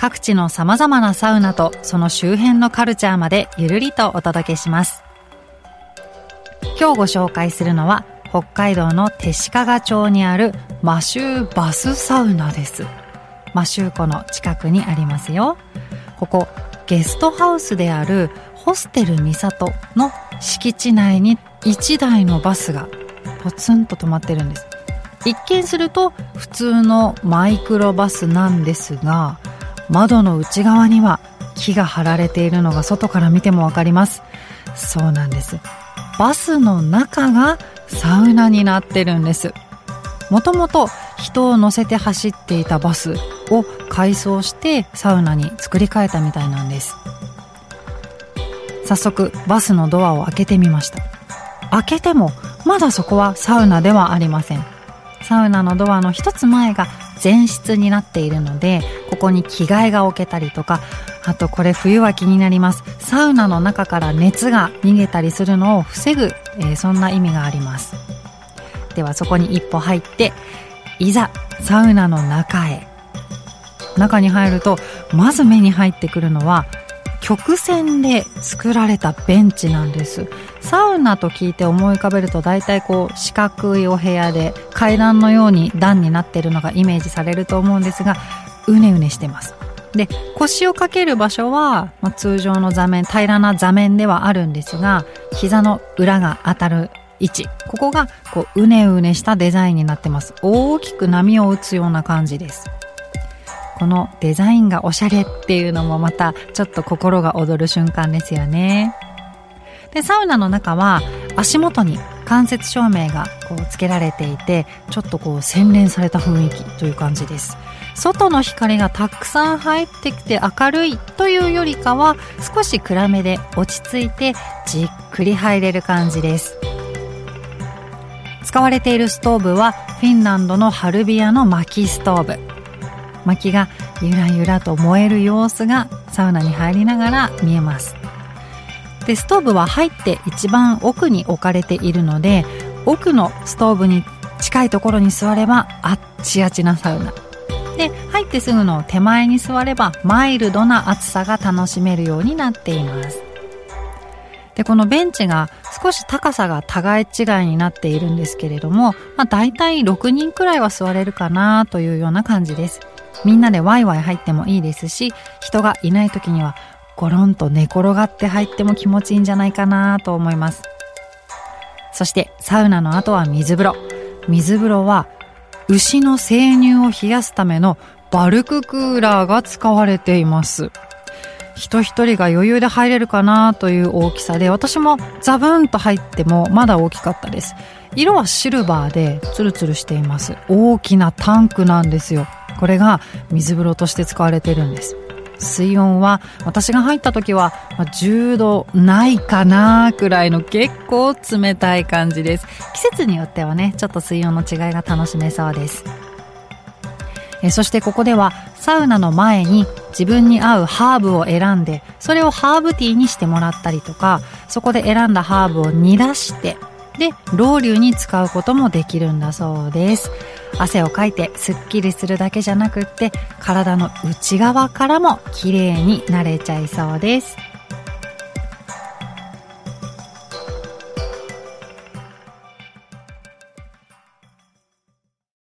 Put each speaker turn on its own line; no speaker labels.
各地の様々なサウナとその周辺のカルチャーまでゆるりとお届けします。今日ご紹介するのは北海道の手鹿町にあるマシューバスサウナです。マシュー湖の近くにありますよ。ここゲストハウスであるホステル三郷の敷地内に1台のバスがポツンと止まってるんです。一見すると普通のマイクロバスなんですが窓の内側には木が張られているのが外から見てもわかります。そうなんです。バスの中がサウナになってるんです。もともと人を乗せて走っていたバスを改装してサウナに作り変えたみたいなんです。早速バスのドアを開けてみました。開けてもまだそこはサウナではありません。サウナのドアの一つ前が前室になっているのでここに着替えが置けたりとかあとこれ冬は気になります。サウナの中から熱が逃げたりするのを防ぐ、えー、そんな意味があります。ではそこに一歩入っていざサウナの中へ。中に入るとまず目に入ってくるのは曲線で作られたベンチなんです。サウナと聞いて思い浮かべると大体こう四角いお部屋で階段のように段になってるのがイメージされると思うんですがうねうねしてます。で腰をかける場所は、まあ、通常の座面平らな座面ではあるんですが膝の裏が当たる位置。ここがこううねうねしたデザインになってます。大きく波を打つような感じです。このデザインがおしゃれっていうのもまたちょっと心が躍る瞬間ですよね。で、サウナの中は足元に間接照明がこうつけられていて、ちょっとこう洗練された雰囲気という感じです。外の光がたくさん入ってきて明るいというよりかは少し暗めで落ち着いてじっくり入れる感じです。使われているストーブはフィンランドのハルビアの薪ストーブ。薪がゆらゆらと燃える様子がサウナに入りながら見えます。でストーブは入って一番奥に置かれているので奥のストーブに近いところに座ればあっちあちなサウナ。で入ってすぐの手前に座ればマイルドな暑さが楽しめるようになっています。でこのベンチが少し高さが互い違いになっているんですけれども、まあ、大体6人くらいは座れるかなというような感じです。みんなでワイワイ入ってもいいですし、人がいない時にはゴロンと寝転がって入っても気持ちいいんじゃないかなと思います。そしてサウナの後は水風呂。水風呂は牛の生乳を冷やすためのバルククーラーが使われています。人一人が余裕で入れるかなという大きさで私もザブンと入ってもまだ大きかったです色はシルバーでツルツルしています大きなタンクなんですよこれが水風呂として使われてるんです。水温は私が入った時は10度ないかなくらいの結構冷たい感じです。季節によってはねちょっと水温の違いが楽しめそうです。えそしてここではサウナの前に自分に合うハーブを選んでそれをハーブティーにしてもらったりとかそこで選んだハーブを煮出してでロウリュに使うこともできるんだそうです。汗をかいてすっきりするだけじゃなくって体の内側からも綺麗になれちゃいそうです。